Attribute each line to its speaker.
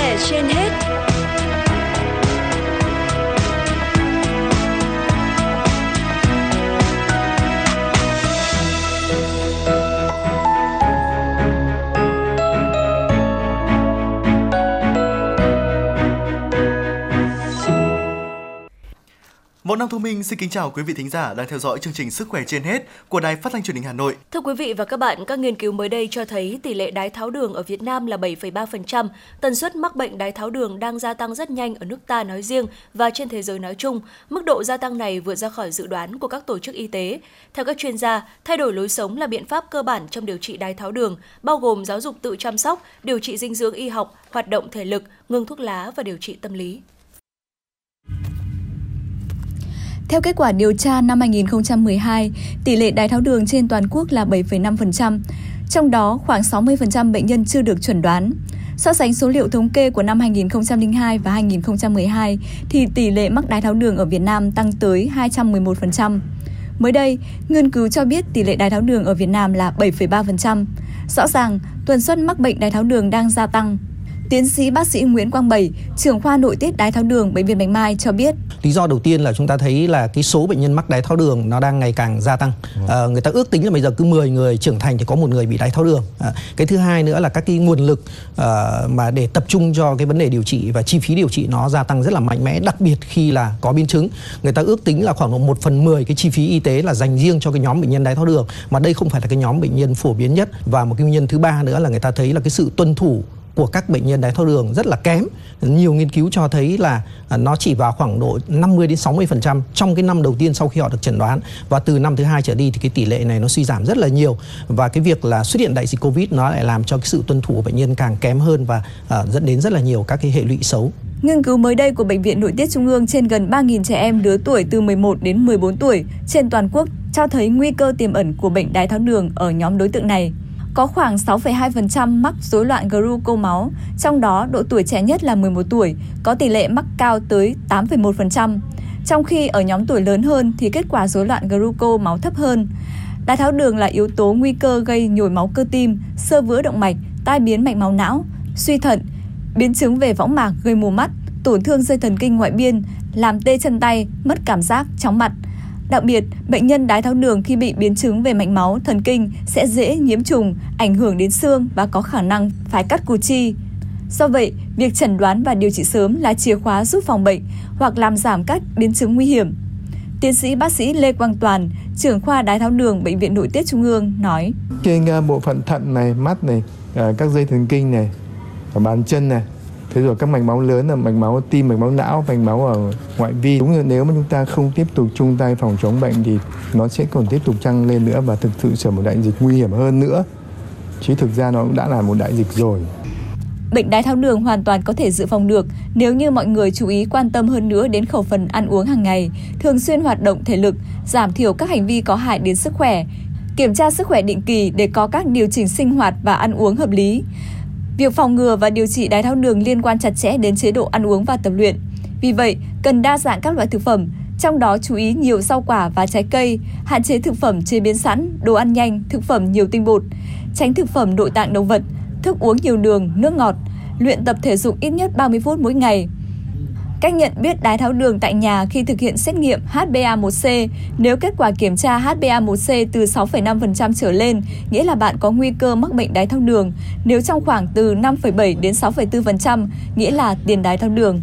Speaker 1: về trên hết.
Speaker 2: Võ Nam thông minh xin kính chào quý vị thính giả đang theo dõi chương trình Sức khỏe trên hết của Đài Phát thanh Truyền hình Hà Nội.
Speaker 3: Thưa quý vị và các bạn, các nghiên cứu mới đây cho thấy tỷ lệ đái tháo đường ở Việt Nam là 7,3%. Tần suất mắc bệnh đái tháo đường đang gia tăng rất nhanh ở nước ta nói riêng và trên thế giới nói chung. Mức độ gia tăng này vượt ra khỏi dự đoán của các tổ chức y tế. Theo các chuyên gia, thay đổi lối sống là biện pháp cơ bản trong điều trị đái tháo đường, bao gồm giáo dục tự chăm sóc, điều trị dinh dưỡng y học, hoạt động thể lực, ngừng thuốc lá và điều trị tâm lý.
Speaker 4: Theo kết quả điều tra năm 2012, tỷ lệ đái tháo đường trên toàn quốc là 7,5%, trong đó khoảng 60% bệnh nhân chưa được chuẩn đoán. So sánh số liệu thống kê của năm 2002 và 2012 thì tỷ lệ mắc đái tháo đường ở Việt Nam tăng tới 211%. Mới đây, nghiên cứu cho biết tỷ lệ đái tháo đường ở Việt Nam là 7,3%. Rõ ràng, tuần suất mắc bệnh đái tháo đường đang gia tăng. Tiến sĩ bác sĩ Nguyễn Quang Bảy, trưởng khoa nội tiết đái tháo đường bệnh viện Bạch Mai cho biết.
Speaker 5: Lý do đầu tiên là chúng ta thấy là cái số bệnh nhân mắc đái tháo đường nó đang ngày càng gia tăng. À, người ta ước tính là bây giờ cứ 10 người trưởng thành thì có một người bị đái tháo đường. À, cái thứ hai nữa là các cái nguồn lực à, mà để tập trung cho cái vấn đề điều trị và chi phí điều trị nó gia tăng rất là mạnh mẽ, đặc biệt khi là có biến chứng. Người ta ước tính là khoảng độ 1 phần 10 cái chi phí y tế là dành riêng cho cái nhóm bệnh nhân đái tháo đường mà đây không phải là cái nhóm bệnh nhân phổ biến nhất và một cái nguyên nhân thứ ba nữa là người ta thấy là cái sự tuân thủ của các bệnh nhân đái tháo đường rất là kém. Nhiều nghiên cứu cho thấy là à, nó chỉ vào khoảng độ 50 đến 60% trong cái năm đầu tiên sau khi họ được chẩn đoán và từ năm thứ hai trở đi thì cái tỷ lệ này nó suy giảm rất là nhiều và cái việc là xuất hiện đại dịch Covid nó lại làm cho cái sự tuân thủ của bệnh nhân càng kém hơn và uh, dẫn đến rất là nhiều các cái hệ lụy xấu.
Speaker 4: Nghiên cứu mới đây của Bệnh viện Nội tiết Trung ương trên gần 3.000 trẻ em lứa tuổi từ 11 đến 14 tuổi trên toàn quốc cho thấy nguy cơ tiềm ẩn của bệnh đái tháo đường ở nhóm đối tượng này có khoảng 6,2% mắc rối loạn gluco máu, trong đó độ tuổi trẻ nhất là 11 tuổi, có tỷ lệ mắc cao tới 8,1%. Trong khi ở nhóm tuổi lớn hơn thì kết quả rối loạn gluco máu thấp hơn. Đái tháo đường là yếu tố nguy cơ gây nhồi máu cơ tim, sơ vữa động mạch, tai biến mạch máu não, suy thận, biến chứng về võng mạc gây mù mắt, tổn thương dây thần kinh ngoại biên, làm tê chân tay, mất cảm giác, chóng mặt – Đặc biệt, bệnh nhân đái tháo đường khi bị biến chứng về mạch máu, thần kinh sẽ dễ nhiễm trùng, ảnh hưởng đến xương và có khả năng phải cắt cụt chi. Do vậy, việc chẩn đoán và điều trị sớm là chìa khóa giúp phòng bệnh hoặc làm giảm các biến chứng nguy hiểm. Tiến sĩ bác sĩ Lê Quang Toàn, trưởng khoa đái tháo đường Bệnh viện Nội tiết Trung ương nói.
Speaker 6: Trên à, bộ phận thận này, mắt này, à, các dây thần kinh này, bàn chân này, thế rồi các mạch máu lớn là mạch máu tim mạch máu não mạch máu ở ngoại vi. Đúng là nếu mà chúng ta không tiếp tục chung tay phòng chống bệnh thì nó sẽ còn tiếp tục tăng lên nữa và thực sự trở một đại dịch nguy hiểm hơn nữa. Chứ thực ra nó cũng đã là một đại dịch rồi.
Speaker 4: Bệnh đái tháo đường hoàn toàn có thể dự phòng được nếu như mọi người chú ý quan tâm hơn nữa đến khẩu phần ăn uống hàng ngày, thường xuyên hoạt động thể lực, giảm thiểu các hành vi có hại đến sức khỏe, kiểm tra sức khỏe định kỳ để có các điều chỉnh sinh hoạt và ăn uống hợp lý. Việc phòng ngừa và điều trị đái tháo đường liên quan chặt chẽ đến chế độ ăn uống và tập luyện. Vì vậy, cần đa dạng các loại thực phẩm, trong đó chú ý nhiều rau quả và trái cây, hạn chế thực phẩm chế biến sẵn, đồ ăn nhanh, thực phẩm nhiều tinh bột, tránh thực phẩm nội tạng động vật, thức uống nhiều đường, nước ngọt, luyện tập thể dục ít nhất 30 phút mỗi ngày, Cách nhận biết đái tháo đường tại nhà khi thực hiện xét nghiệm HbA1c, nếu kết quả kiểm tra HbA1c từ 6,5% trở lên, nghĩa là bạn có nguy cơ mắc bệnh đái tháo đường. Nếu trong khoảng từ 5,7 đến 6,4%, nghĩa là tiền đái tháo đường.